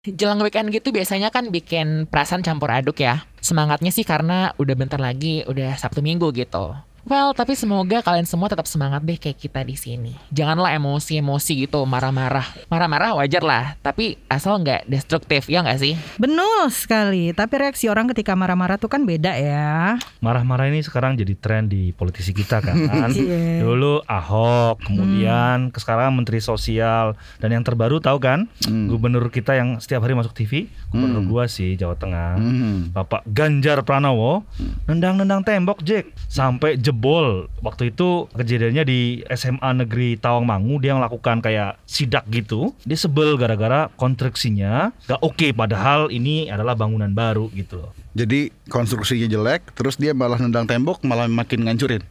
Jelang weekend gitu biasanya kan bikin perasaan campur aduk ya. Semangatnya sih karena udah bentar lagi udah Sabtu Minggu gitu. Well, tapi semoga kalian semua tetap semangat deh kayak kita di sini. Janganlah emosi-emosi gitu, marah-marah. Marah-marah wajar lah, tapi asal nggak destruktif, ya nggak sih? Betul sekali, tapi reaksi orang ketika marah-marah tuh kan beda ya. Marah-marah ini sekarang jadi tren di politisi kita kan. Iya. Dulu Ahok, kemudian sekarang Menteri Sosial dan yang terbaru tahu kan gubernur kita yang setiap hari masuk TV, gubernur gua sih Jawa Tengah. Hmm. Bapak Ganjar Pranowo nendang-nendang tembok Jack sampai jebol. Waktu itu kejadiannya di SMA Negeri Tawangmangu dia melakukan kayak sidak gitu. Dia sebel gara-gara konstruksinya. Gak oke padahal ini adalah bangunan baru gitu loh Jadi konstruksinya jelek, terus dia malah nendang tembok, malah makin ngancurin.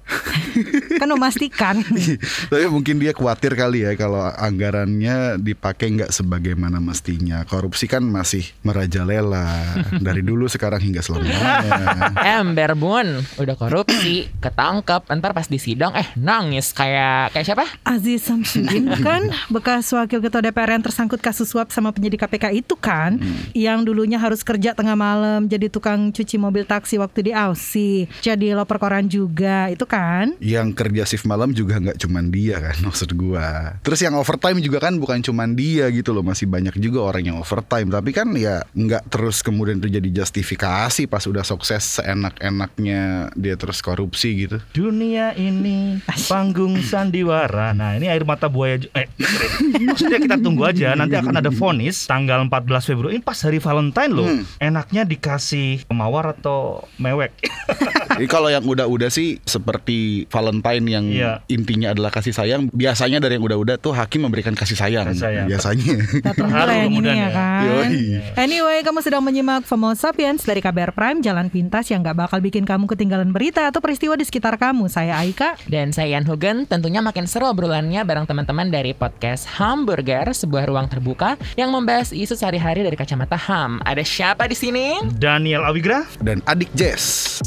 Kan memastikan. Tapi mungkin dia khawatir kali ya kalau anggarannya dipakai nggak sebagaimana mestinya. Korupsi kan masih merajalela dari dulu sekarang hingga selamanya. Ember bun, udah korupsi, ketangkep, ntar pas di sidang eh nangis kayak kayak siapa? Aziz Samsudin kan bekas wakil ketua DPR yang tersangkut kasus suap sama penyidik KPK itu kan yang dulunya harus kerja tengah malam jadi tukang cuci mobil taksi waktu di Aussie jadi loper koran juga itu kan yang kerja shift malam juga nggak cuman dia kan maksud gua. Terus yang overtime juga kan bukan cuman dia gitu loh, masih banyak juga orang yang overtime. Tapi kan ya nggak terus kemudian itu jadi justifikasi pas udah sukses seenak-enaknya dia terus korupsi gitu. dunia ini panggung sandiwara nah ini air mata buaya eh maksudnya kita tunggu aja nanti akan ada vonis tanggal 14 Februari ini pas hari Valentine loh Hmm. enaknya dikasih mawar atau mewek kalau yang udah-udah sih seperti Valentine yang Iya. intinya adalah kasih sayang, biasanya dari yang udah-udah tuh hakim memberikan kasih sayang. Kasih sayang. Biasanya. Tunggu Terharu lah yang ini kemudian ya ya. kan Yoi. Anyway kamu sedang menyimak FOMO Sapiens dari KBR Prime Jalan pintas yang gak bakal bikin kamu ketinggalan berita atau peristiwa di sekitar kamu Saya Aika Dan saya Ian Hugen, tentunya makin seru obrolannya bareng teman-teman dari podcast Hamburger, sebuah ruang terbuka yang membahas isu sehari-hari dari kacamata HAM. Ada siapa di sini? Daniel Awigra Dan adik Jess.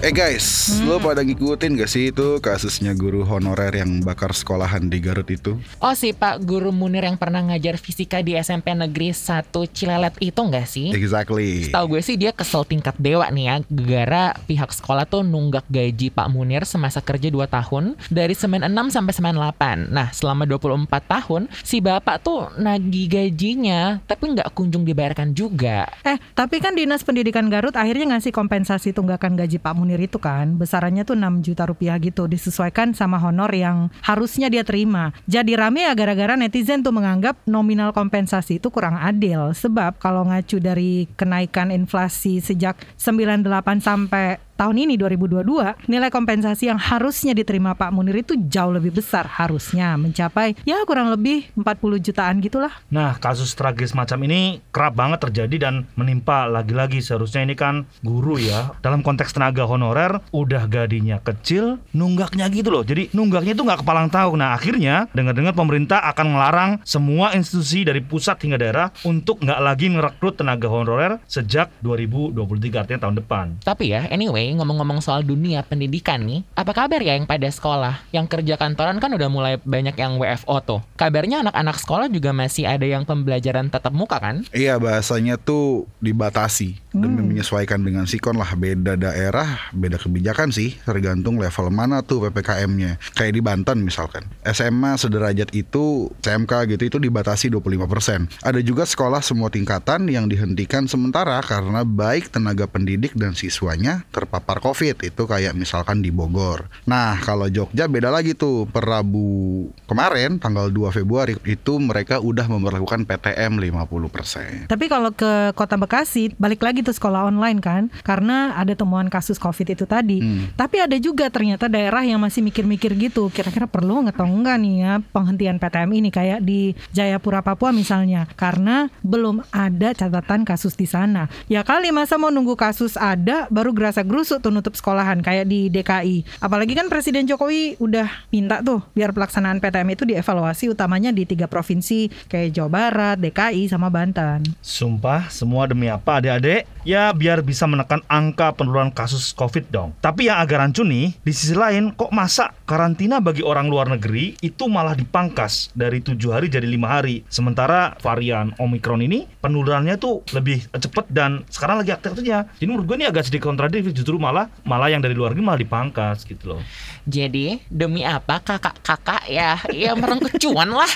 Eh guys, Hmm. lo pada ngikutin gak sih itu kasusnya guru honorer yang bakar sekolahan di Garut itu? Oh si Pak Guru Munir yang pernah ngajar fisika di SMP Negeri 1 Cilelet itu nggak sih? Exactly. Tahu gue sih dia kesel tingkat dewa nih ya Gara pihak sekolah tuh nunggak gaji Pak Munir semasa kerja 2 tahun Dari 96 sampai 98 Nah selama 24 tahun si bapak tuh nagih gajinya Tapi nggak kunjung dibayarkan juga Eh, tapi kan Dinas Pendidikan Garut akhirnya ngasih kompensasi tunggakan gaji Pak Munir itu kan. Besarannya tuh 6 juta rupiah gitu, disesuaikan sama honor yang harusnya dia terima. Jadi rame ya gara-gara netizen tuh menganggap nominal kompensasi itu kurang adil. Sebab kalau ngacu dari kenaikan inflasi sejak 98 sampai tahun ini 2022 nilai kompensasi yang harusnya diterima Pak Munir itu jauh lebih besar harusnya mencapai ya kurang lebih 40 jutaan gitulah Nah, kasus tragis macam ini kerap banget terjadi dan menimpa lagi-lagi seharusnya ini kan guru ya. Dalam konteks tenaga honorer, udah gajinya kecil, nunggaknya gitu loh. Jadi nunggaknya itu nggak kepalang tahu. Nah, akhirnya dengar-dengar pemerintah akan melarang semua institusi dari pusat hingga daerah untuk nggak lagi merekrut tenaga honorer sejak 2023 artinya tahun depan. Tapi ya anyway ngomong-ngomong soal dunia pendidikan nih Apa kabar ya yang pada sekolah? Yang kerja kantoran kan udah mulai banyak yang WFO tuh. Kabarnya anak-anak sekolah juga masih ada yang pembelajaran tatap muka kan? Iya bahasanya tuh dibatasi demi menyesuaikan dengan sikon lah. Beda daerah beda kebijakan sih. Tergantung level mana tuh ppkm-nya kayak di Banten misalkan. SMA sederajat itu CMK gitu itu dibatasi 25% ada juga sekolah semua tingkatan yang dihentikan sementara karena baik tenaga pendidik dan siswanya terpapar covid itu kayak misalkan di Bogor. Nah kalau Jogja beda lagi tuh. Per Rabu kemarin tanggal 2 Februari itu mereka udah memperlakukan PTM 50% Tapi kalau ke Kota Bekasi, balik lagi tuh sekolah online kan, karena ada temuan kasus COVID itu tadi. Hmm. Tapi ada juga ternyata daerah yang masih mikir-mikir gitu, kira-kira perlu atau enggak nih ya penghentian PTM ini? Kayak di Jayapura Papua misalnya, karena belum ada catatan kasus di sana. Ya kali masa mau nunggu kasus ada, baru gerasa gerusuk tuh nutup sekolahan kayak di DKI. Apalagi kan Presiden Jokowi udah minta tuh biar pelaksanaan PTM itu dievaluasi utamanya di tiga provinsi kayak Jawa Barat, DKI, sama Banten. Sumpah, semua demi apa adik-adik? Ya biar bisa menekan angka penurunan kasus COVID dong. Tapi yang agak rancu nih, di sisi lain kok masa karantina bagi orang luar negeri itu malah dipangkas dari tujuh hari jadi lima hari. Sementara varian Omicron ini penularannya tuh lebih cepet dan sekarang lagi aktif-aktifnya. Jadi menurut gue ini agak sedikit kontradiktif justru malah malah yang dari luar negeri malah dipangkas gitu loh. Jadi demi apa kakak-kakak ya ya merengkuh cuan lah.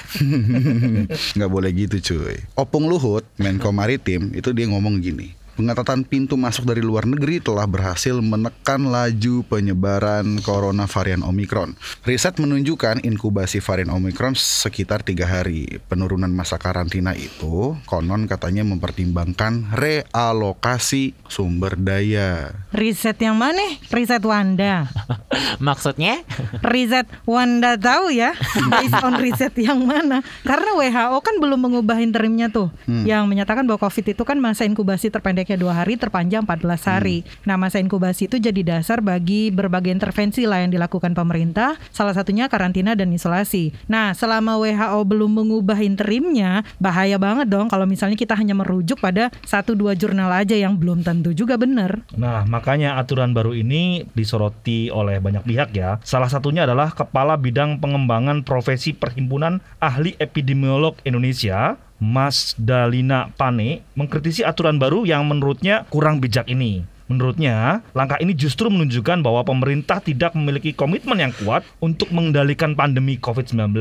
Nggak boleh gitu cuy. Opung Luhut, Menko Maritim, itu dia ngomong gini. Pengetatan pintu masuk dari luar negeri telah berhasil menekan laju penyebaran corona varian Omicron. Riset menunjukkan inkubasi varian Omicron sekitar tiga hari. Penurunan masa karantina itu konon katanya mempertimbangkan realokasi sumber daya. Riset yang mana? Riset Wanda. Maksudnya Riset Wanda tahu ya based on riset yang mana karena WHO kan belum mengubah interimnya tuh yang menyatakan bahwa COVID itu kan masa inkubasi terpendeknya dua hari terpanjang 14 hari. Nah masa inkubasi itu jadi dasar bagi berbagai intervensi lah yang dilakukan pemerintah salah satunya karantina dan isolasi. Nah selama WHO belum mengubah interimnya bahaya banget dong kalau misalnya kita hanya merujuk pada satu dua jurnal aja yang belum tentu juga benar. Nah, makanya aturan baru ini disoroti oleh banyak pihak ya. Salah satunya adalah Kepala Bidang Pengembangan Profesi Perhimpunan Ahli Epidemiolog Indonesia, Mas Dalina Pane, mengkritisi aturan baru yang menurutnya kurang bijak ini. Menurutnya, langkah ini justru menunjukkan bahwa pemerintah tidak memiliki komitmen yang kuat untuk mengendalikan pandemi COVID-19.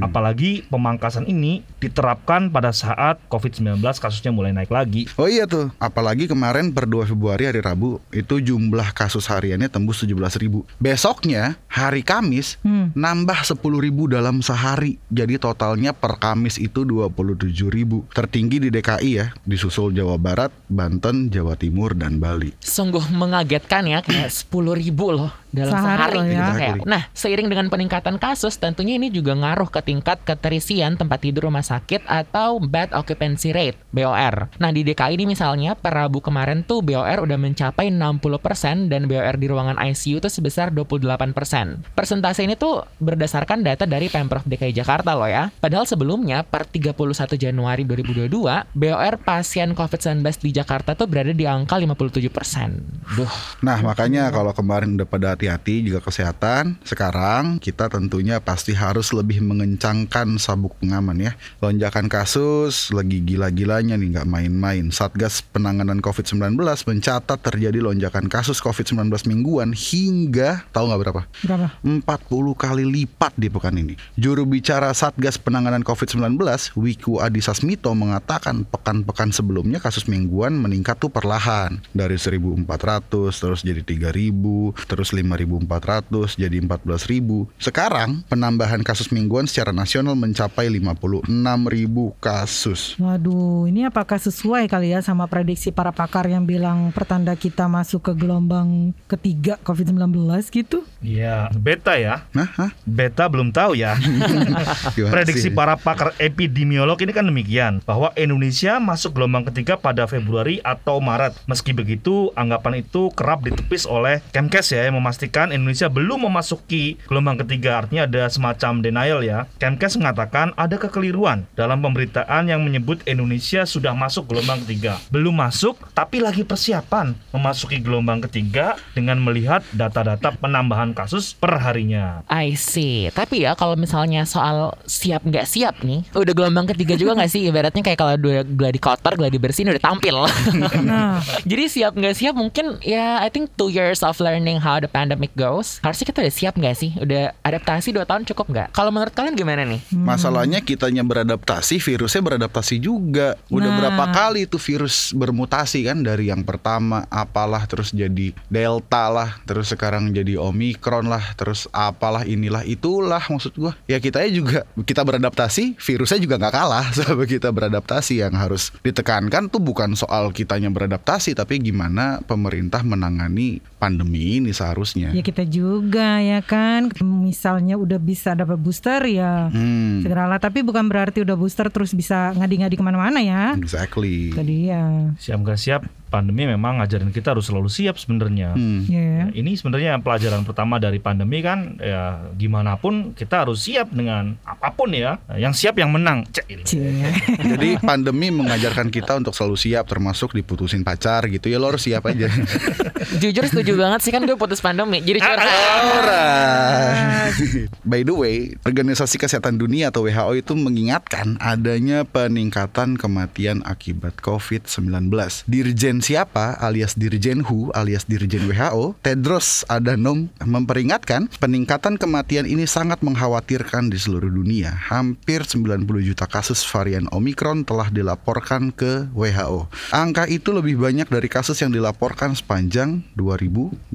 Apalagi pemangkasan ini diterapkan pada saat COVID-19 kasusnya mulai naik lagi. Oh iya tuh, apalagi kemarin per 2 Februari hari Rabu itu jumlah kasus hariannya tembus 17 ribu. Besoknya hari Kamis nambah 10 ribu dalam sehari. Jadi totalnya per Kamis itu 27 ribu. Tertinggi di DKI ya, disusul Jawa Barat, Banten, Jawa Timur, dan Bali. Sungguh mengagetkan ya kayak 10 ribu loh dalam Sehari sehari, ya. Kayak, nah seiring dengan peningkatan kasus tentunya ini juga ngaruh ke tingkat keterisian tempat tidur rumah sakit atau bed occupancy rate BOR. Nah di DKI ini misalnya per Rabu kemarin tuh BOR udah mencapai 60% dan BOR di ruangan ICU itu sebesar 28%. Persentase ini tuh berdasarkan data dari Pemprov DKI Jakarta loh ya. Padahal sebelumnya per 31 Januari 2022 BOR pasien COVID-19 di Jakarta tuh berada di angka 57%. Duh. Nah makanya kalau kemarin udah pada hati-hati juga kesehatan Sekarang kita tentunya pasti harus lebih mengencangkan sabuk pengaman ya Lonjakan kasus lagi gila-gilanya nih nggak main-main Satgas penanganan COVID-19 mencatat terjadi lonjakan kasus COVID-19 mingguan hingga tahu nggak berapa? berapa 40 kali lipat di pekan ini. Juru bicara Satgas Penanganan COVID-19, Wiku Adhisa Smito mengatakan pekan-pekan sebelumnya kasus mingguan meningkat tuh perlahan dari 1.400 terus jadi 3.000, terus 5.400 jadi 14.000. Sekarang penambahan kasus mingguan secara nasional mencapai 56.000 kasus. Waduh, ini apakah sesuai kali ya sama prediksi para pakar yang bilang pertanda kita masuk ke gelombang ketiga COVID-19 gitu? Iya, beta ya. Nah, hah? Beta belum tahu ya. Prediksi para pakar epidemiolog ini kan demikian bahwa Indonesia masuk gelombang ketiga pada Februari atau Maret. Meski begitu, anggapan itu kerap ditepis oleh Kemkes ya yang memastikan Indonesia belum memasuki gelombang ketiga. Artinya ada semacam denial ya. Kemkes mengatakan ada kekeliruan dalam pemberitaan yang menyebut Indonesia sudah masuk gelombang ketiga. Belum masuk, tapi lagi persiapan memasuki gelombang ketiga dengan melihat data-data penambahan kasus per harinya. I see. Tapi ya kalau misalnya soal siap nggak siap nih, udah gelombang ketiga juga nggak sih? Ibaratnya kayak kalau udah gladi kotor, gladi bersih ini udah tampil. Nah, Jadi siap nggak siap mungkin ya I think two years of learning how the pandemic goes. Harusnya kita udah siap nggak sih? Udah adaptasi dua tahun cukup nggak? Kalau menurut kalian gimana nih? Masalahnya kitanya beradaptasi, virusnya beradaptasi juga. Udah Nah. berapa kali itu virus bermutasi kan dari yang pertama apalah terus jadi delta lah, terus sekarang jadi omikron lah, terus apalah inilah itulah maksud gua. Ya kitanya juga kita beradaptasi, virusnya juga nggak kalah sama kita beradaptasi yang harus ditekankan tuh bukan soal kitanya beradaptasi tapi gimana pemerintah menangani pandemi ini seharusnya. ya kita juga ya kan. Misalnya udah bisa dapat booster ya Hmm, segeralah. Tapi bukan berarti udah booster terus bisa ngadi-ngadi ke mana-mana ya. exactly. Tadi ya. Siap nggak siap pandemi memang ngajarin kita harus selalu siap sebenarnya. Hmm. Iya. Ya, ini sebenarnya pelajaran pertama dari pandemi kan ya gimana pun kita harus siap dengan apa pun ya. Yang siap yang menang. Cek. Jadi pandemi mengajarkan kita untuk selalu siap termasuk diputusin pacar gitu ya lo harus siap aja. Jujur setuju banget sih kan gue putus pandemi. Jadi curhat. Alright. By the way, Organisasi Kesehatan Dunia atau WHO itu mengingatkan adanya peningkatan kematian akibat COVID-19. Dirjen siapa alias Dirjen WHO alias Dirjen WHO, Tedros Adhanom memperingatkan peningkatan kematian ini sangat mengkhawatirkan di seluruh dunia. Hampir 90 juta kasus varian Omicron telah dilaporkan ke WHO. Angka itu lebih banyak dari kasus yang dilaporkan sepanjang 2020.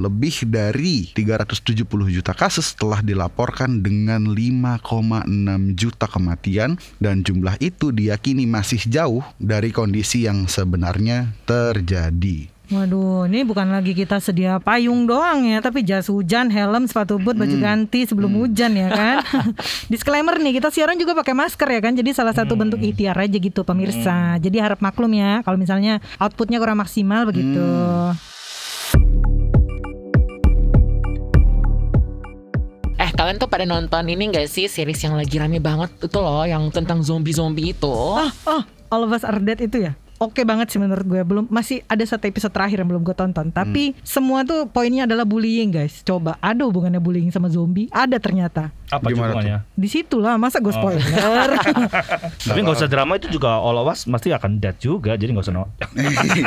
Lebih dari 370 juta kasus telah dilaporkan dengan 5,6 juta kematian dan jumlah itu diyakini masih jauh dari kondisi yang sebenarnya terjadi. Waduh, ini bukan lagi kita sedia payung doang ya, tapi jas hujan, helm, sepatu boot, baju ganti sebelum hujan ya kan. Disclaimer nih, kita siaran juga pakai masker ya kan, jadi salah satu bentuk ikhtiar aja gitu pemirsa. Jadi harap maklum ya, kalau misalnya outputnya kurang maksimal begitu. Eh kalian tuh pada nonton ini gak sih series yang lagi rame banget itu loh yang tentang zombie-zombie itu? Ah, oh, All of Us Are Dead itu ya? Oke banget sih menurut gue. Belum masih ada satu episode terakhir yang belum gue tonton. Tapi semua tuh poinnya adalah bullying guys. Coba ada hubungannya bullying sama zombie? Ada ternyata Apa Gimana di situ lah masa gue spoiler Tapi nggak usah drama itu juga all of us mesti akan dead juga, jadi nggak usah no.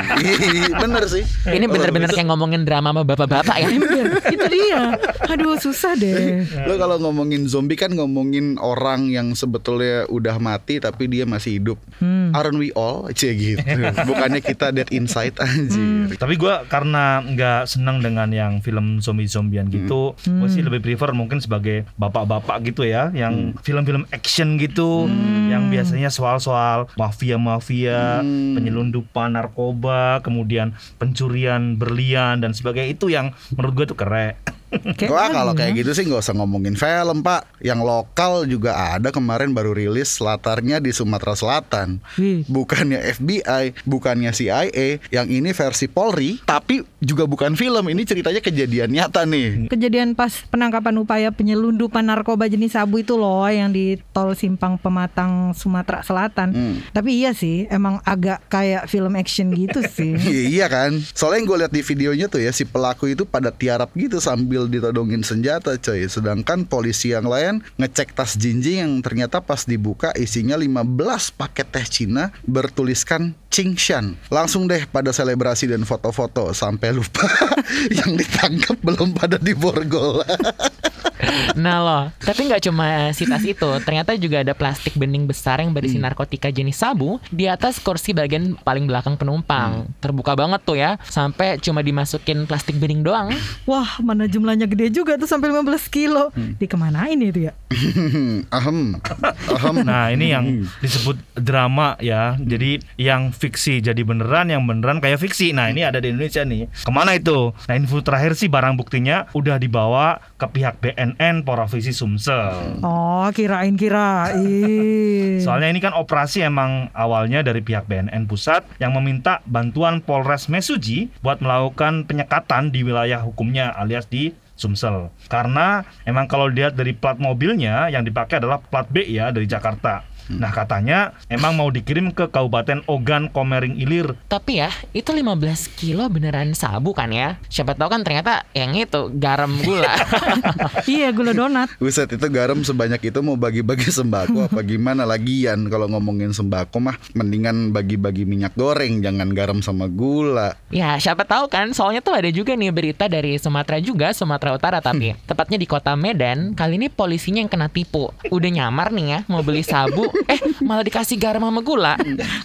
Bener sih. Ini bener-bener kayak ngomongin drama sama bapak-bapak ya. Iya, itu dia aduh susah deh Lo kalau ngomongin zombie kan ngomongin orang yang sebetulnya udah mati tapi dia masih hidup. Aren't we all? Cie gitu. Bukannya kita dead inside anjir. Tapi gua karena nggak senang dengan yang film zombie-zombian gitu, gue sih lebih prefer mungkin sebagai bapak-bapak gitu ya, yang film-film action gitu, yang biasanya soal-soal mafia-mafia, penyelundupan narkoba, kemudian pencurian berlian dan sebagainya. Itu yang menurut gue tuh keren. Wah kalau ya? kayak gitu sih nggak usah ngomongin film pak. Yang lokal juga ada kemarin baru rilis latarnya di Sumatera Selatan. Wih. Bukannya FBI, bukannya CIA. Yang ini versi Polri, tapi juga bukan film. Ini ceritanya kejadian nyata nih. kejadian pas penangkapan upaya penyelundupan narkoba jenis sabu itu loh yang di tol Simpang Pematang Sumatera Selatan. Hmm. Tapi iya sih, emang agak kayak film action gitu sih. iya kan Soalnya yang gue lihat di videonya tuh ya Si pelaku itu pada tiarap gitu Sambil ditodongin senjata coy. Sedangkan polisi yang lain Ngecek tas jinjing yang ternyata pas dibuka Isinya 15 paket teh Cina Bertuliskan Qingshan. Langsung deh pada selebrasi dan foto-foto. Sampai lupa Yang ditangkap belum pada diborgol Nah loh, tapi nggak cuma si tas itu, ternyata juga ada plastik bening besar yang berisi narkotika jenis sabu di atas kursi bagian paling belakang penumpang. Terbuka banget tuh ya, sampai cuma dimasukin plastik bening doang. Wah, mana jumlahnya gede juga tuh sampai 15 kilo. Dikemanain itu ya? Ahem Ahem Nah ini yang disebut drama ya. Jadi yang fiksi jadi beneran, yang beneran kayak fiksi. Nah ini ada di Indonesia nih. Ke mana itu? Nah info terakhir sih barang buktinya udah dibawa ke pihak BNN Provinsi Sumsel. Oh, kirain kirain. Soalnya ini kan operasi emang awalnya dari pihak BNN pusat yang meminta bantuan Polres Mesuji buat melakukan penyekatan di wilayah hukumnya alias di Sumsel. Karena emang kalau dilihat dari plat mobilnya yang dipakai adalah plat B ya dari Jakarta. Nah katanya emang mau dikirim ke Kabupaten Ogan Komering Ilir. Tapi ya, itu 15 kilo beneran sabu kan ya? Siapa tahu kan ternyata yang itu garam gula. iya, gula donat. Buset itu garam sebanyak itu mau bagi-bagi sembako apa gimana lagian kalau ngomongin sembako mah mendingan bagi-bagi minyak goreng jangan garam sama gula. ya, siapa tahu kan? Soalnya tuh ada juga nih berita dari Sumatera juga, Sumatera Utara tapi tepatnya di kota Medan. Kali ini polisinya yang kena tipu. Udah nyamar nih ya mau beli sabu, eh malah dikasih garam sama gula.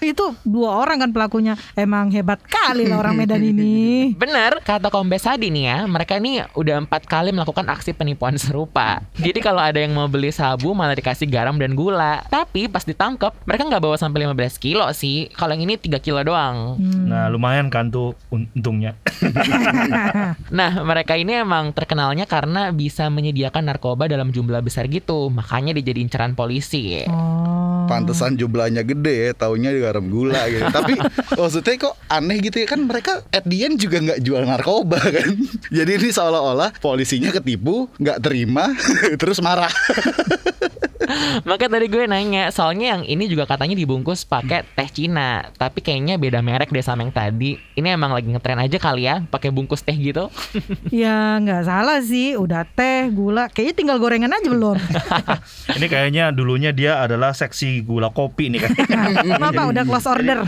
Itu dua orang kan pelakunya. Emang hebat kali lah orang Medan ini. Bener, kata Kombes Hadi nih ya, mereka ini udah empat kali melakukan aksi penipuan serupa. Jadi kalau ada yang mau beli sabu malah dikasih garam dan gula. Tapi pas ditangkap, mereka nggak bawa sampai 15 kilo sih. Kalau yang ini 3 kilo doang. Nah lumayan kan tuh un- untungnya. Nah, mereka ini emang terkenalnya karena bisa menyediakan narkoba dalam jumlah besar gitu. Makanya dijadiin incaran polisi. Oh. Pantesan jumlahnya gede ya, taunya garam gula gitu. Tapi maksudnya kok aneh gitu ya kan mereka at the end juga nggak jual narkoba kan. Jadi ini seolah-olah polisinya ketipu, nggak terima, terus marah. Makanya tadi gue nanya, soalnya yang ini juga katanya dibungkus pakai teh Cina, tapi kayaknya beda merek deh sama yang tadi. Ini emang lagi ngetren aja kali ya, pakai bungkus teh gitu. Ya nggak salah sih, udah teh, gula, kayaknya tinggal gorengan aja belum. Ini kayaknya dulunya dia adalah seksi gula kopi nih kan. Apa udah close order?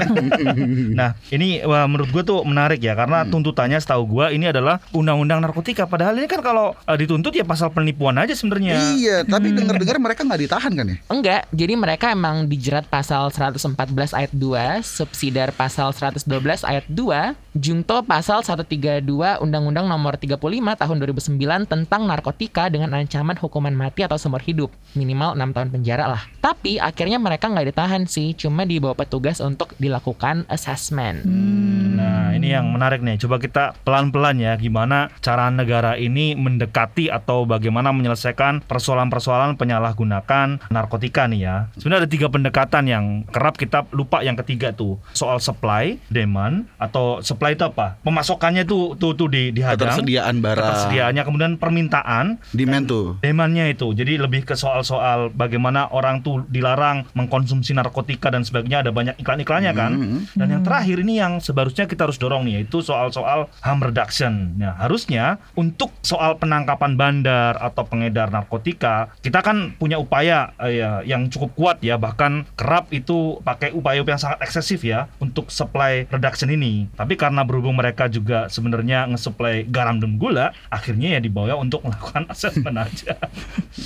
Nah, ini wah, menurut gue tuh menarik ya karena Hmm. tuntutannya setahu gue ini adalah undang-undang narkotika. Padahal ini kan kalau eh, dituntut ya pasal penipuan aja sebenarnya. Iya, tapi dengar-dengar mereka nggak ditahan kan ya? Enggak, jadi mereka emang dijerat pasal 114 ayat 2, subsidiar pasal 112 ayat 2, jungto pasal 132 Undang-Undang Nomor 35 Tahun 2009 tentang narkotika dengan ancaman hukuman mati atau seumur hidup, minimal 6 tahun penjara lah. Tapi akhirnya mereka nggak ditahan sih, cuma dibawa petugas untuk dilakukan assessment. Nah, ini yang menarik nih. Coba kita pelan-pelan ya gimana cara negara ini mendekati atau bagaimana menyelesaikan persoalan-persoalan penyalahgunakan narkotika nih ya. Sebenarnya ada tiga pendekatan yang kerap kita lupa yang ketiga tuh. Soal supply, demand atau supply itu apa? Pemasokannya tuh tuh tuh di dihadang. Ketersediaan barang. Ketersediaannya kemudian permintaan Demand tuh. Demandnya itu, jadi lebih ke soal-soal bagaimana orang tuh dilarang mengkonsumsi narkotika dan sebagainya. Ada banyak iklan-iklannya kan. Dan yang terakhir ini yang seharusnya kita harus dorong nih, yaitu soal-soal harm reduction. Nah, harusnya untuk soal penangkapan bandar atau pengedar narkotika, kita kan punya upaya eh, ya, yang cukup kuat ya, bahkan kerap itu pakai upaya yang sangat eksesif ya untuk supply reduction ini. Tapi karena berhubung mereka juga sebenarnya nge-supply garam dan gula, akhirnya ya dibawa untuk melakukan assessment aja.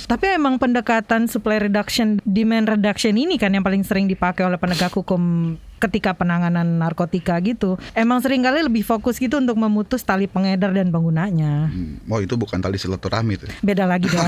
Tapi emang pendekatan supply reduction, demand reduction ini kan yang paling sering dipakai oleh penegak hukum ketika penanganan narkotika gitu. Emang sering kali lebih fokus gitu untuk memutus tali pengedar dan penggunanya. Hmm, Oh itu bukan tali silaturahmi tuh. Beda lagi dong.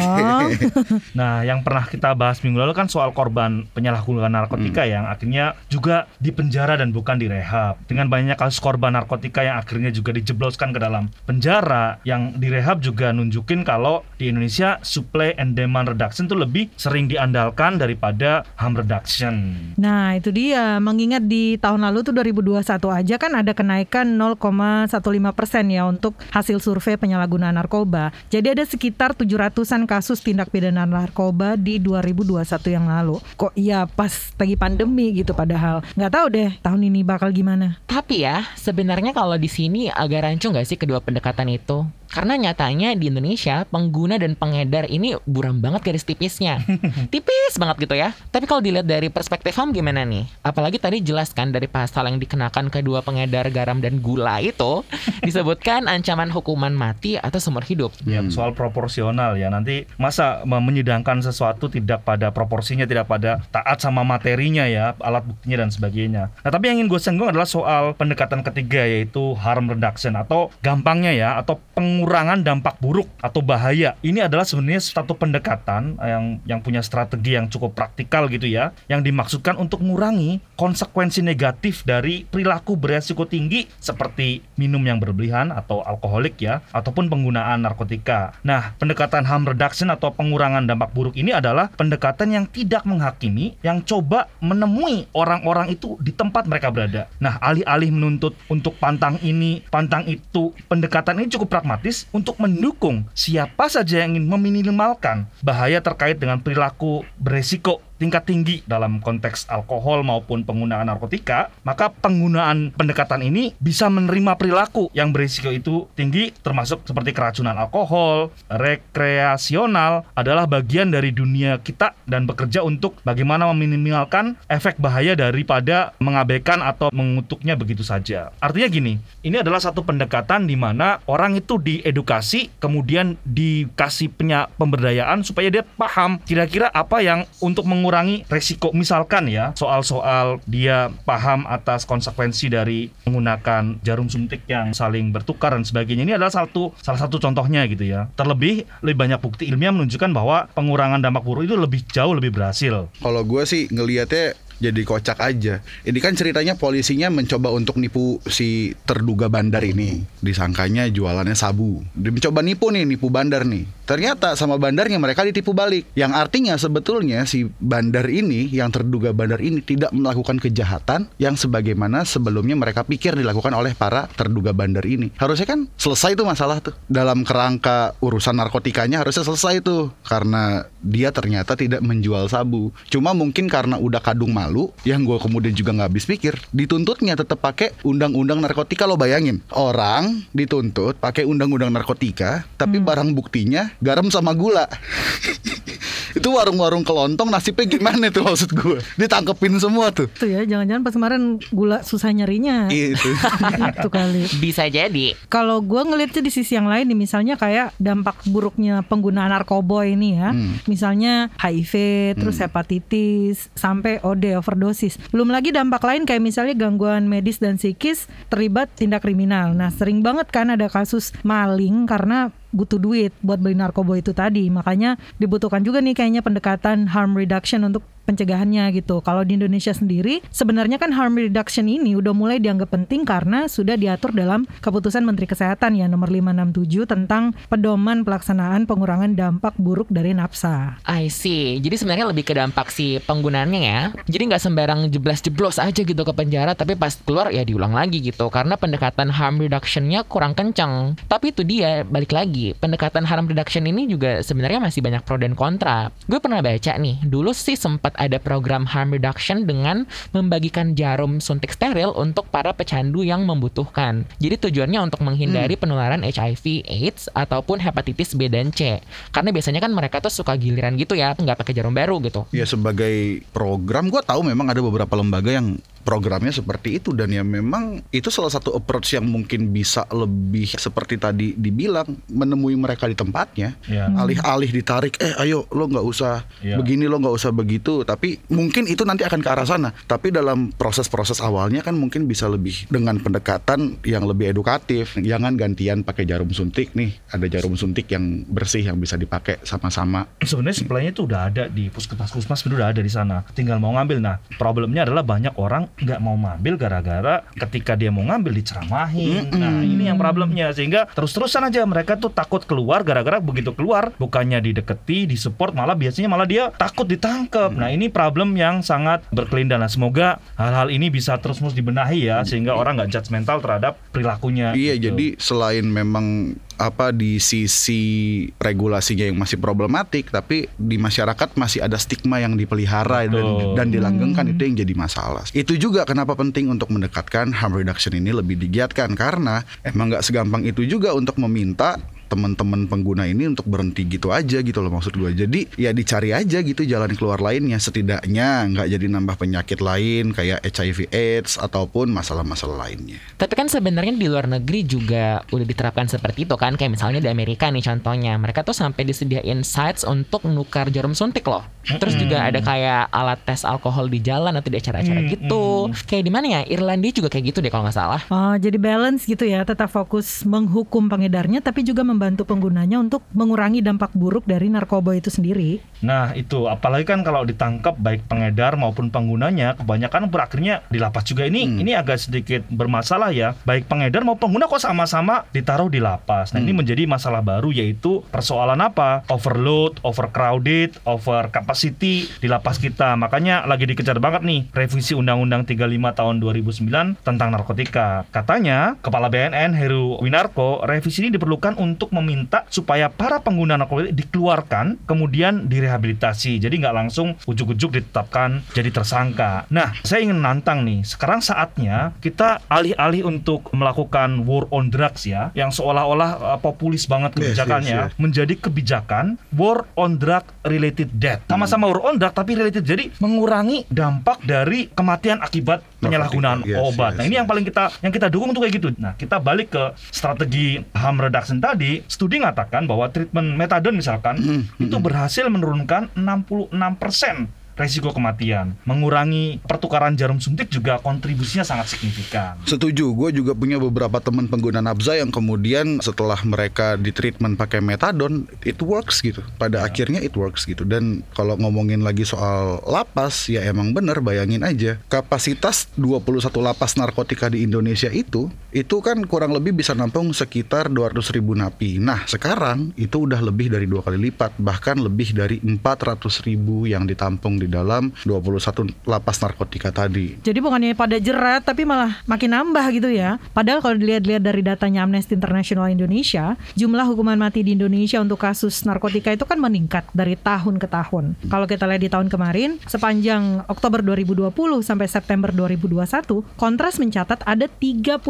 Nah, yang pernah kita bahas minggu lalu kan soal korban penyalahgunaan narkotika yang akhirnya juga dipenjara dan bukan direhab. Dengan banyak kasus korban narkotika yang akhirnya juga dijebloskan ke dalam penjara, yang direhab juga nunjukin kalau di Indonesia supply and demand reduction itu lebih sering diandalkan daripada harm reduction. Nah itu dia, mengingat di tahun lalu tuh 2021 aja kan ada kenaikan 0,15 persen ya untuk hasil survei penyalahgunaan narkoba. Jadi ada sekitar 700-an kasus tindak pidana narkoba di 2021 yang lalu. Kok iya pas lagi pandemi gitu padahal. Nggak tahu deh tahun ini bakal gimana. Tapi ya, sebenarnya kalau di sini agak rancu nggak sih kedua pendekatan itu? Karena nyatanya di Indonesia pengguna dan pengedar ini buram banget garis tipisnya. Tipis banget gitu ya. Tapi kalau dilihat dari perspektif HAM gimana nih? Apalagi tadi jelas kan dari pasal yang dikenakan kedua pengedar garam dan gula itu disebutkan ancaman hukuman mati atau seumur hidup. Ya, soal proporsional ya. Nanti masa me- menyidangkan sesuatu tidak pada proporsinya, tidak pada taat sama materinya ya, alat buktinya dan sebagainya. Nah, tapi yang ingin gue singgung adalah soal pendekatan ketiga yaitu harm reduction atau gampangnya ya, atau pengurangan dampak buruk atau bahaya. Ini adalah sebenarnya satu pendekatan yang yang punya strategi yang cukup praktikal gitu ya, yang dimaksudkan untuk mengurangi konsekuensi negatif dari perilaku beresiko tinggi seperti minum yang berlebihan atau alkoholik ya, ataupun penggunaan narkotika. Nah, pendekatan harm reduction atau pengurangan dampak buruk ini adalah pendekatan yang tidak menghakimi, yang coba menemui orang-orang itu di tempat mereka berada. Nah, alih-alih menuntut untuk pantang ini, pantang itu, pendekatan ini cukup pragmatis untuk mendukung siapa saja yang ingin meminimalkan bahaya terkait dengan perilaku beresiko tingkat tinggi dalam konteks alkohol maupun penggunaan narkotika, maka penggunaan pendekatan ini bisa menerima perilaku yang berisiko itu tinggi termasuk seperti keracunan alkohol, rekreasional adalah bagian dari dunia kita dan bekerja untuk bagaimana meminimalkan efek bahaya daripada mengabaikan atau mengutuknya begitu saja. Artinya gini, ini adalah satu pendekatan di mana orang itu diedukasi kemudian dikasih pemberdayaan supaya dia paham kira-kira apa yang untuk mengurangi resiko. Misalkan ya soal-soal dia paham atas konsekuensi dari menggunakan jarum suntik yang saling bertukar dan sebagainya. Ini adalah satu salah satu contohnya gitu ya. Terlebih lebih banyak bukti ilmiah menunjukkan bahwa pengurangan dampak buruk itu lebih jauh lebih berhasil. Kalau gue sih ngelihatnya jadi kocak aja. Ini kan ceritanya polisinya mencoba untuk nipu si terduga bandar ini. Disangkanya jualannya sabu. Dia mencoba nipu nih, nipu bandar nih. Ternyata sama bandarnya mereka ditipu balik. Yang artinya sebetulnya si bandar ini, yang terduga bandar ini tidak melakukan kejahatan yang sebagaimana sebelumnya mereka pikir dilakukan oleh para terduga bandar ini. Harusnya kan selesai tuh masalah tuh. Dalam kerangka urusan narkotikanya harusnya selesai tuh. Karena dia ternyata tidak menjual sabu. Cuma mungkin karena udah kadung malu, yang gue kemudian juga nggak habis pikir, dituntutnya tetap pakai undang-undang narkotika lo bayangin. Orang dituntut pakai undang-undang narkotika, tapi barang buktinya garam sama gula. itu warung-warung kelontong nasibnya gimana tuh maksud gue? Ditangkepin semua tuh. Itu ya, jangan-jangan pas kemarin gula susah nyarinya. Itu. itu kali. Bisa jadi. Kalau gue ngeliatnya di sisi yang lain nih, misalnya kayak dampak buruknya penggunaan narkoba ini ya, Hmm. misalnya HIV, terus hepatitis, sampai OD overdosis. Belum lagi dampak lain kayak misalnya gangguan medis dan psikis terlibat tindak kriminal. Nah sering banget kan ada kasus maling karena butuh duit buat beli narkoba itu tadi. Makanya dibutuhkan juga nih kayaknya pendekatan harm reduction untuk pencegahannya gitu. Kalau di Indonesia sendiri sebenarnya kan harm reduction ini udah mulai dianggap penting karena sudah diatur dalam keputusan Menteri Kesehatan ya nomor 567 tentang pedoman pelaksanaan pengurangan dampak buruk dari nafsa. I see. Jadi sebenarnya lebih ke dampak si penggunaannya ya. Jadi nggak sembarang jeblas-jeblos aja gitu ke penjara, tapi pas keluar ya diulang lagi gitu. Karena pendekatan harm reduction-nya kurang kencang. Tapi itu dia, balik lagi. Pendekatan harm reduction ini juga sebenarnya masih banyak pro dan kontra. Gue pernah baca nih, dulu sih sempat ada program harm reduction dengan membagikan jarum suntik steril untuk para pecandu yang membutuhkan. Jadi tujuannya untuk menghindari penularan HIV, AIDS, ataupun hepatitis B dan C. Karena biasanya kan mereka tuh suka giliran gitu ya, nggak pakai jarum baru gitu. Ya sebagai program gue tahu memang ada beberapa lembaga yang programnya seperti itu dan ya memang itu salah satu approach yang mungkin bisa lebih seperti tadi dibilang menemui mereka di tempatnya. Ya. alih-alih ditarik eh ayo lo nggak usah Ya. begini lo nggak usah begitu. Tapi mungkin itu nanti akan ke arah sana. Tapi dalam proses-proses awalnya kan mungkin bisa lebih dengan pendekatan yang lebih edukatif. Jangan gantian pakai jarum suntik nih. Ada jarum suntik yang bersih yang bisa dipakai sama-sama. Sebenarnya supply-nya itu udah ada di puskesmas puskesmas udah ada di sana. Tinggal mau ngambil. Nah problemnya adalah banyak orang nggak mau ngambil gara-gara ketika dia mau ngambil diceramahin. Nah ini yang problemnya. Sehingga terus-terusan aja mereka tuh takut keluar gara-gara begitu keluar bukannya dideketi disupport malah biasanya malah dia takut ditangkap nah ini problem yang sangat berkelindan nah semoga hal-hal ini bisa terus-terus dibenahi ya sehingga orang nggak judgmental terhadap perilakunya. Iya, gitu. jadi selain memang apa di sisi regulasinya yang masih problematik, tapi di masyarakat masih ada stigma yang dipelihara dan, Betul. dan dilanggengkan itu yang jadi masalah. Itu juga kenapa penting untuk mendekatkan harm reduction ini lebih digiatkan karena emang nggak segampang itu juga untuk meminta teman-teman pengguna ini untuk berhenti gitu aja gitu loh maksud gue jadi ya dicari aja gitu jalan keluar lainnya. Setidaknya nggak jadi nambah penyakit lain kayak HIV AIDS ataupun masalah-masalah lainnya. Tapi kan sebenarnya di luar negeri juga udah diterapkan seperti itu kan. Kayak misalnya di Amerika nih contohnya. Mereka tuh sampai disediain sites untuk nukar jarum suntik loh. Terus juga ada kayak alat tes alkohol di jalan atau di acara-acara Mm, gitu. Kayak di mana ya? Irlandia juga kayak gitu deh kalau nggak salah. Oh, jadi balance gitu ya, tetap fokus menghukum pengedarnya tapi juga membantu penggunanya untuk mengurangi dampak buruk dari narkoba itu sendiri. Nah itu apalagi kan kalau ditangkap baik pengedar maupun penggunanya kebanyakan berakhirnya di lapas juga ini ini agak sedikit bermasalah ya baik pengedar maupun pengguna kok sama-sama ditaruh di lapas. Nah ini menjadi masalah baru yaitu persoalan apa overload, overcrowded, over capacity di lapas kita. Makanya lagi dikejar banget nih revisi Undang-Undang 35 tahun 2009 tentang narkotika. Katanya Kepala BNN Heru Winarko revisi ini diperlukan untuk meminta supaya para pengguna narkotika dikeluarkan kemudian direhabilitasi. Jadi nggak langsung ujuk-ujuk ditetapkan jadi tersangka. Nah, saya ingin nantang nih. Sekarang saatnya kita alih-alih untuk melakukan war on drugs ya, yang seolah-olah uh, populis banget Yes, kebijakannya, yes, yes. menjadi kebijakan war on drug related death. Sama-sama war on drug tapi related. Jadi mengurangi dampak dari kematian akibat penyalahgunaan Yes, obat. yes, Nah, ini yes. yang paling kita yang kita dukung tuh kayak gitu. Nah, kita balik ke strategi harm reduction tadi, studi mengatakan bahwa treatment metadon misalkan Hmm, itu berhasil menurunkan 66% resiko kematian. Mengurangi pertukaran jarum suntik juga kontribusinya sangat signifikan. Setuju, gue juga punya beberapa teman pengguna nabza yang kemudian setelah mereka di treatment pakai metadon, it works gitu. Pada akhirnya it works gitu. Dan kalau ngomongin lagi soal lapas, ya emang bener bayangin aja. Kapasitas 21 lapas narkotika di Indonesia itu, itu kan kurang lebih bisa nampung sekitar 200 ribu napi. Nah sekarang itu udah lebih dari dua kali lipat, bahkan lebih dari 400 ribu yang ditampung di dalam 21 lapas narkotika tadi. Jadi bukannya pada jerat tapi malah makin nambah gitu ya. Padahal kalau dilihat-lihat dari datanya Amnesty International Indonesia, jumlah hukuman mati di Indonesia untuk kasus narkotika itu kan meningkat dari tahun ke tahun. Kalau kita lihat di tahun kemarin, sepanjang Oktober 2020 sampai September 2021, Kontras mencatat ada 35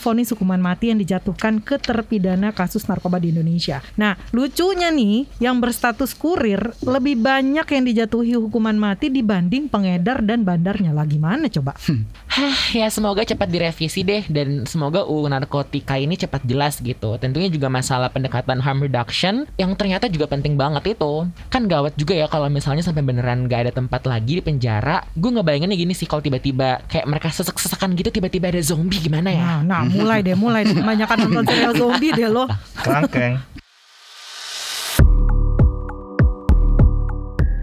vonis hukuman mati yang dijatuhkan ke terpidana kasus narkoba di Indonesia. Nah, lucunya nih, yang berstatus kurir lebih banyak yang dijatuhi hukuman mati dibanding pengedar dan bandarnya. Lagi mana coba? Hah, ya semoga cepat direvisi deh dan semoga UU narkotika ini cepat jelas gitu. Tentunya juga masalah pendekatan harm reduction yang ternyata juga penting banget itu. Kan gawat juga ya kalau misalnya sampai beneran gak ada tempat lagi di penjara. Gue ngebayanginnya gini sih kalau tiba-tiba kayak mereka sesek-sesekan gitu tiba-tiba ada zombie gimana ya? Nah, nah mulai deh, mulai deh. Kebanyakan nonton serial zombie deh lo. Kerangkeng.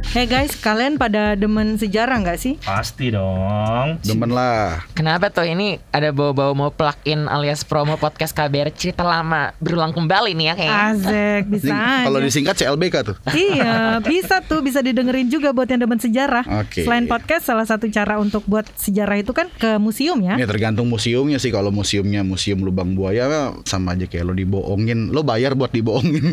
Hey guys, kalian pada demen sejarah nggak sih? Pasti dong. Demen lah. Kenapa tuh ini ada bau-bau mau plug in alias promo podcast KBR cerita lama berulang kembali nih ya kayaknya. Azek, bisa Kalau disingkat CLBK tuh. Iya, bisa tuh bisa didengerin juga buat yang demen sejarah. Oke. Selain podcast, salah satu cara untuk buat sejarah itu kan ke museum ya. Ya tergantung museumnya sih kalau museumnya museum lubang buaya sama aja kayak lo dibohongin, lo bayar buat dibohongin.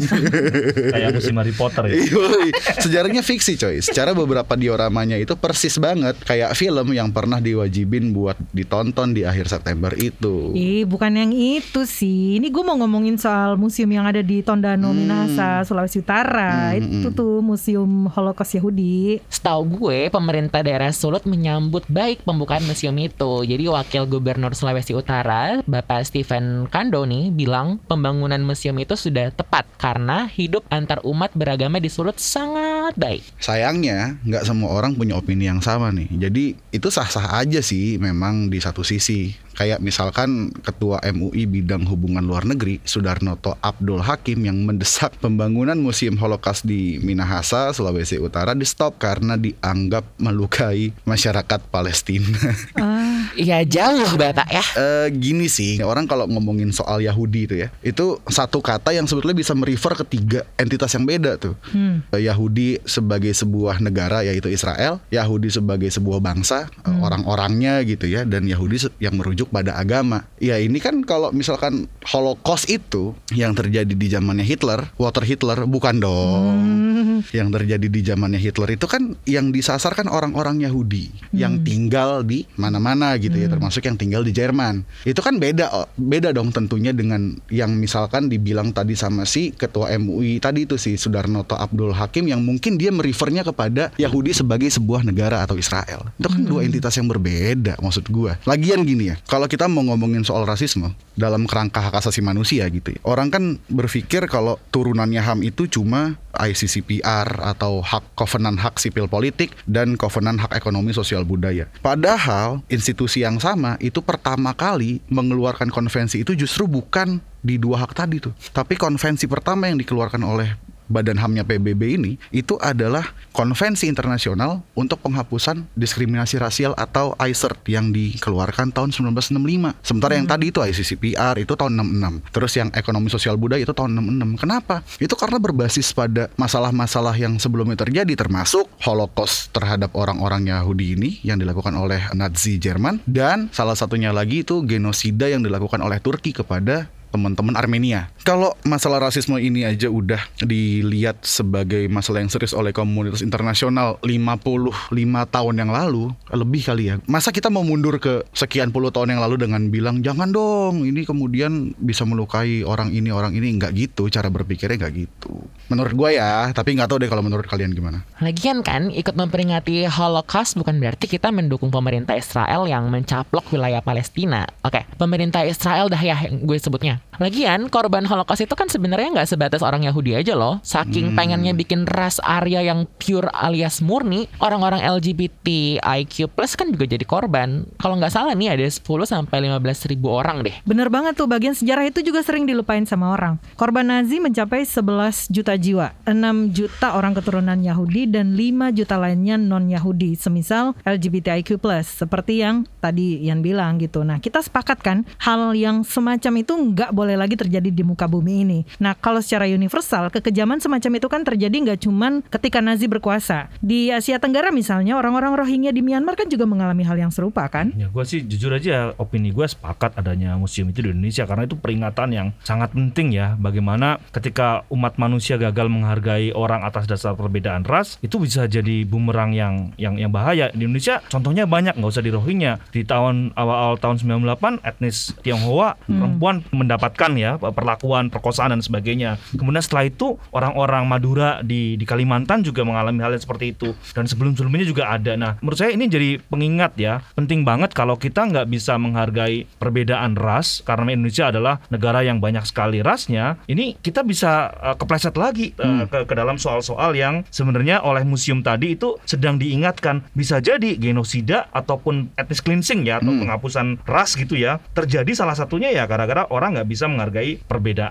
Kayak musim Harry Potter ya. Sejarahnya fiksi coy. Secara beberapa dioramanya itu persis banget kayak film yang pernah diwajibin buat ditonton di akhir September itu. Ih, bukan yang itu sih. Ini gue mau ngomongin soal museum yang ada di Tondano, Minahasa, Sulawesi Utara. Hmm, Itu tuh museum Holocaust Yahudi. Setahu gue, pemerintah daerah Sulut menyambut baik pembukaan museum itu. Jadi wakil gubernur Sulawesi Utara, Bapak Stephen Kando nih, bilang pembangunan museum itu sudah tepat karena hidup antar umat beragama di Sulut sangat baik. Sayangnya nggak semua orang punya opini yang sama nih. Jadi itu sah-sah aja sih memang di satu sisi. Kayak misalkan Ketua MUI Bidang Hubungan Luar Negeri Sudarnoto Abdul Hakim yang mendesak pembangunan Museum Holocaust di Minahasa, Sulawesi Utara di stop karena dianggap melukai masyarakat Palestina. Ah, Ya jauh Bapak ya. Eh gini sih orang kalau ngomongin soal Yahudi itu ya itu satu kata yang sebetulnya bisa merefer ke tiga entitas yang beda tuh hmm. Eh, Yahudi sebagai sebuah negara yaitu Israel Yahudi sebagai sebuah bangsa eh, orang-orangnya gitu ya dan Yahudi yang merujuk pada agama ya ini kan kalau misalkan Holocaust itu yang terjadi di zamannya Hitler Water Hitler bukan dong Hmm. yang terjadi di zamannya Hitler itu kan yang disasar kan orang-orang Yahudi yang tinggal di mana-mana gitu ya termasuk yang tinggal di Jerman. Itu kan beda oh, beda dong tentunya dengan yang misalkan dibilang tadi sama si ketua MUI tadi itu si Sudarnoto Abdul Hakim yang mungkin dia merefernya kepada Yahudi sebagai sebuah negara atau Israel. Itu kan dua entitas yang berbeda maksud gua. Lagian gini ya kalau kita mau ngomongin soal rasisme dalam kerangka hak asasi manusia gitu ya orang kan berpikir kalau turunannya HAM itu cuma ICCPR atau hak kovenan hak sipil politik dan kovenan hak ekonomi sosial budaya. Padahal institusi yang sama itu pertama kali mengeluarkan konvensi itu justru bukan di dua hak tadi tuh. Tapi konvensi pertama yang dikeluarkan oleh Badan HAM-nya PBB ini itu adalah konvensi internasional untuk penghapusan diskriminasi rasial atau ICERT yang dikeluarkan tahun 1965. Sementara yang tadi itu ICCPR itu tahun 66. Terus yang ekonomi sosial budaya itu tahun 66. Kenapa? Itu karena berbasis pada masalah-masalah yang sebelumnya terjadi termasuk Holocaust terhadap orang-orang Yahudi ini yang dilakukan oleh Nazi Jerman dan salah satunya lagi itu genosida yang dilakukan oleh Turki kepada teman-teman Armenia. Kalau masalah rasisme ini aja udah dilihat sebagai masalah yang serius oleh komunitas internasional 55 tahun yang lalu, lebih kali ya. Masa kita mau mundur ke sekian puluh tahun yang lalu dengan bilang jangan dong, ini kemudian bisa melukai orang ini orang ini nggak gitu, cara berpikirnya nggak gitu. Menurut gue ya, tapi nggak tahu deh kalau menurut kalian gimana. Lagian kan ikut memperingati Holocaust bukan berarti kita mendukung pemerintah Israel yang mencaplok wilayah Palestina. Oke, pemerintah Israel dah ya gue sebutnya. Lagian korban Holocaust itu kan sebenarnya nggak sebatas orang Yahudi aja loh. Saking pengennya bikin ras Arya yang pure alias murni, orang-orang LGBTIQ plus kan juga jadi korban. Kalau nggak salah nih ada 10 sampai 15 ribu orang deh. Bener banget tuh, bagian sejarah itu juga sering dilupain sama orang. Korban Nazi mencapai 11 juta jiwa, 6 juta orang keturunan Yahudi dan 5 juta lainnya non-Yahudi, semisal LGBTIQ+, seperti yang tadi Ian bilang gitu. Nah, kita sepakat kan, hal yang semacam itu nggak boleh lagi terjadi di muka bumi ini. Nah, kalau secara universal, kekejaman semacam itu kan terjadi nggak cuman ketika Nazi berkuasa. Di Asia Tenggara misalnya, orang-orang Rohingya di Myanmar kan juga mengalami hal yang serupa kan? Ya gue sih jujur aja opini gue sepakat adanya museum itu di Indonesia karena itu peringatan yang sangat penting ya bagaimana ketika umat manusia gagal menghargai orang atas dasar perbedaan ras itu bisa jadi bumerang yang yang yang bahaya di Indonesia contohnya banyak nggak usah di Rohingya di tahun awal-awal tahun 98 etnis Tionghoa perempuan mendapatkan ya perlakuan perkosaan dan sebagainya. Kemudian setelah itu orang-orang Madura di di Kalimantan juga mengalami hal yang seperti itu. Dan sebelum-sebelumnya juga ada. Nah menurut saya ini jadi pengingat ya. Penting banget kalau kita nggak bisa menghargai perbedaan ras karena Indonesia adalah negara yang banyak sekali rasnya. Ini kita bisa uh, kepleset lagi uh, ke, ke dalam soal-soal yang sebenarnya oleh museum tadi itu sedang diingatkan. Bisa jadi genosida ataupun etnis cleansing ya atau penghapusan ras gitu ya terjadi salah satunya ya gara-gara orang nggak bisa menghargai perbedaan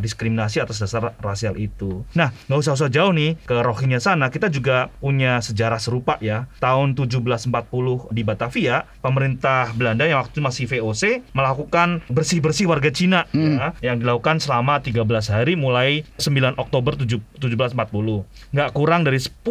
diskriminasi atas dasar rasial itu. Nah nggak usah usah jauh nih ke Rohingya sana. Kita juga punya sejarah serupa ya. Tahun 1740 di Batavia pemerintah Belanda yang waktu itu masih VOC melakukan bersih-bersih warga Cina ya, yang dilakukan selama 13 hari mulai 9 Oktober 7 1740 nggak kurang dari 10.000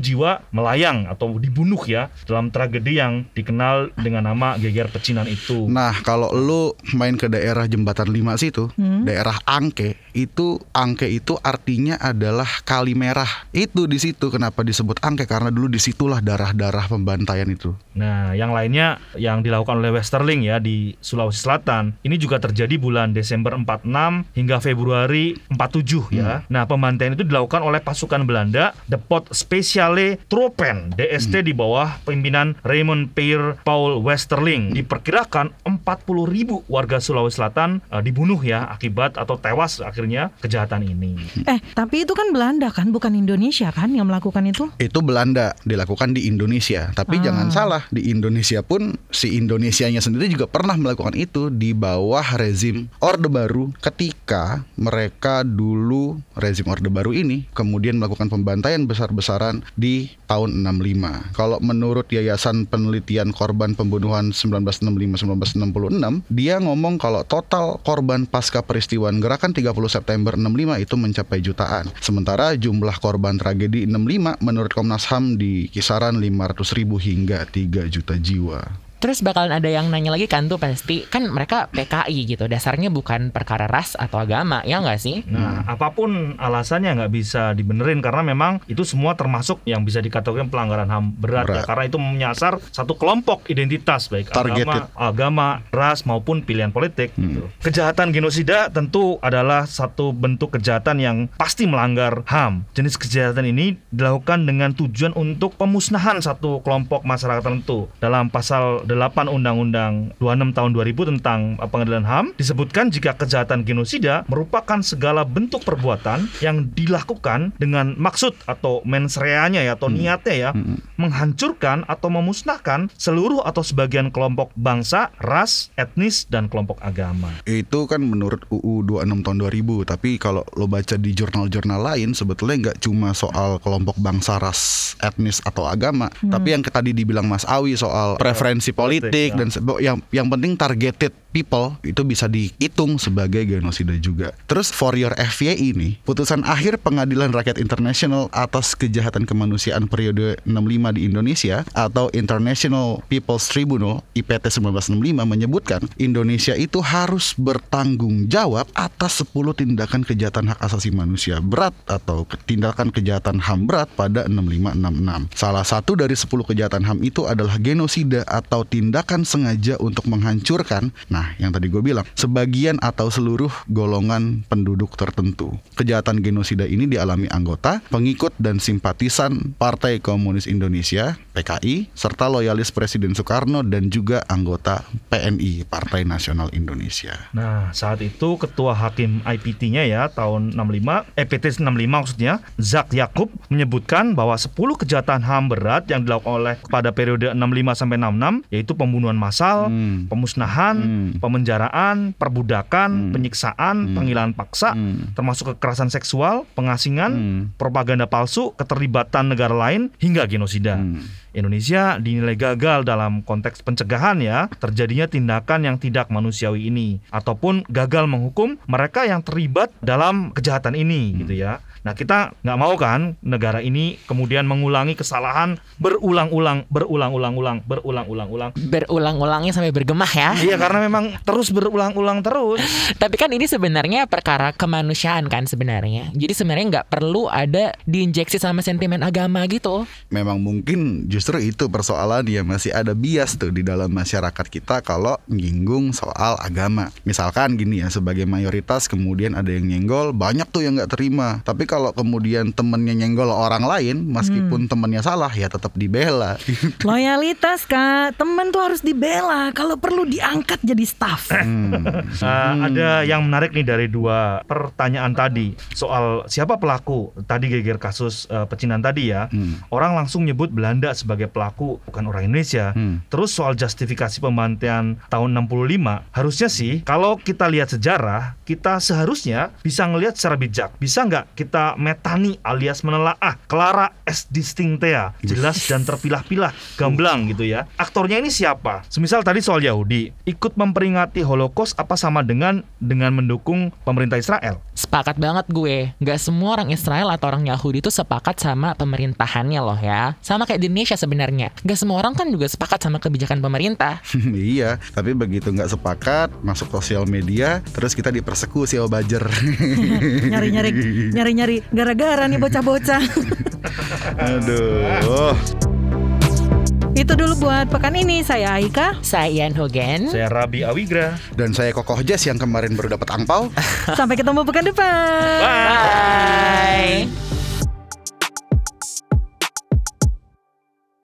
jiwa melayang atau dibunuh ya dalam tragedi yang dikenal dengan nama geger pecinan itu. Nah, kalau lu main ke daerah Jembatan 5 situ, daerah Angke, itu Angke itu artinya adalah kali merah. Itu di situ kenapa disebut Angke karena dulu di situlah darah-darah pembantaian itu. Nah, yang lainnya yang dilakukan oleh Westerling ya di Sulawesi Selatan. Ini juga terjadi bulan Desember 46 hingga Februari 47 ya. Nah, pembantaian itu dilakukan oleh pasukan Belanda, Depot Speciale Troepen, DST di bawah pimpinan Raymond Peer Paul Westerling. Diperkirakan 40 ribu warga Sulawesi Selatan eh, dibunuh ya akibat atau tewas akhirnya kejahatan ini. Eh, tapi itu kan Belanda kan, bukan Indonesia kan yang melakukan itu? Itu Belanda dilakukan di Indonesia. Tapi jangan salah, di Indonesia pun si Indonesianya sendiri juga pernah melakukan itu di bawah rezim Orde Baru ketika mereka dulu rezim Orde Baru ini kemudian melakukan pembantaian besar-besaran di tahun 65. Kalau menurut Yayasan Penelitian Korban Pembunuhan 1965-1966, dia ngomong kalau total korban pasca peristiwaan gerakan 30 September 65 itu mencapai jutaan. Sementara jumlah korban tragedi 65 menurut Komnas HAM di kisaran 500 ribu hingga 3 juta jiwa. Terus bakalan ada yang nanya lagi kan tuh pasti kan mereka PKI gitu dasarnya bukan perkara ras atau agama ya nggak sih? Nah, apa pun alasannya nggak bisa dibenerin karena memang itu semua termasuk yang bisa dikategorikan pelanggaran HAM berat, ya Berat. karena itu menyasar satu kelompok identitas baik Targeted. agama, agama, ras maupun pilihan politik. gitu. Kejahatan genosida tentu adalah satu bentuk kejahatan yang pasti melanggar HAM. Jenis kejahatan ini dilakukan dengan tujuan untuk pemusnahan satu kelompok masyarakat tertentu. Dalam pasal 8 Undang-Undang 26 tahun 2000 tentang pengadilan HAM disebutkan jika kejahatan genosida merupakan segala bentuk perbuatan yang dilakukan dengan maksud atau mens reanya ya atau niatnya ya menghancurkan atau memusnahkan seluruh atau sebagian kelompok bangsa, ras, etnis dan kelompok agama. Itu kan menurut UU 26 tahun 2000 Tapi kalau lo baca di jurnal-jurnal lain Sebetulnya nggak cuma soal kelompok bangsa, ras, etnis, atau agama. Tapi yang tadi dibilang Mas Awi soal preferensi politik ya. dan yang yang penting targeted people itu bisa dihitung sebagai genosida juga. Terus for your FYI ini, putusan akhir Pengadilan Rakyat Internasional atas kejahatan kemanusiaan periode 65 di Indonesia atau International People's Tribunal IPT 1965 menyebutkan Indonesia itu harus bertanggung jawab atas 10 tindakan kejahatan hak asasi manusia berat atau tindakan kejahatan HAM berat pada 6566. Salah satu dari 10 kejahatan HAM itu adalah genosida atau tindakan sengaja untuk menghancurkan. Nah, Nah, yang tadi gue bilang, sebagian atau seluruh golongan penduduk tertentu. Kejahatan genosida ini dialami anggota, pengikut dan simpatisan Partai Komunis Indonesia (PKI) serta loyalis Presiden Soekarno dan juga anggota PNI Partai Nasional Indonesia. Nah, saat itu ketua hakim IPT-nya ya tahun 65, EPT 65 maksudnya, Zak Yakub menyebutkan bahwa 10 kejahatan HAM berat yang dilakukan oleh pada periode 65 sampai 66 yaitu pembunuhan massal, Hmm. pemusnahan, Hmm. Pemenjaraan, perbudakan, Hmm. penyiksaan, Hmm. penghilangan paksa, Hmm. termasuk kekerasan seksual, pengasingan, Hmm. propaganda palsu, keterlibatan negara lain hingga genosida. Hmm. Indonesia dinilai gagal dalam konteks pencegahan ya terjadinya tindakan yang tidak manusiawi ini ataupun gagal menghukum mereka yang terlibat dalam kejahatan ini gitu ya. Nah kita nggak mau kan negara ini kemudian mengulangi kesalahan berulang-ulang, berulang-ulang-ulang, berulang-ulang-ulang. Berulang-ulangnya sampai bergemah ya. Iya karena memang terus berulang-ulang terus. Tapi kan ini sebenarnya perkara kemanusiaan kan sebenarnya. Jadi sebenarnya nggak perlu ada diinjeksi sama sentimen agama gitu. Memang mungkin justru itu persoalan ya masih ada bias tuh di dalam masyarakat kita kalau nyinggung soal agama. Misalkan gini ya sebagai mayoritas kemudian ada yang nyenggol banyak tuh yang nggak terima. Tapi kalau kemudian temennya nyenggol orang lain meskipun temennya salah ya tetap dibela. Loyalitas kak, temen tuh harus dibela. Kalau perlu diangkat jadi staff. Uh, Ada yang menarik nih dari dua pertanyaan tadi soal siapa pelaku. Tadi geger kasus uh, pecinan tadi ya. Hmm. Orang langsung nyebut Belanda sebagai pelaku, bukan orang Indonesia. Hmm. Terus soal justifikasi pembantaian tahun 65, harusnya sih kalau kita lihat sejarah, kita seharusnya bisa ngelihat secara bijak. Bisa nggak kita metani alias menelaah Clara S. Distinctea, jelas dan terpilah-pilah, gamblang gitu ya. Aktornya ini siapa? Semisal tadi soal Yahudi, ikut memperingati Holocaust apa sama dengan dengan mendukung pemerintah Israel? Sepakat banget gue. Nggak semua orang Israel atau orang Yahudi itu sepakat sama pemerintahannya loh ya. Sama kayak di Indonesia sebenarnya. Nggak semua orang kan juga sepakat sama kebijakan pemerintah. iya, tapi begitu nggak sepakat masuk sosial media terus kita dipersekusi sama Bajer. Nyari-nyari, nyari-nyari gara-gara nih bocah-bocah. Aduh. Itu dulu buat pekan ini. Saya Aika. Saya Ian Hogan. Saya Rabi Awigra. Dan saya Kokoh Jess yang kemarin baru dapat angpau. Sampai ketemu pekan depan. Bye.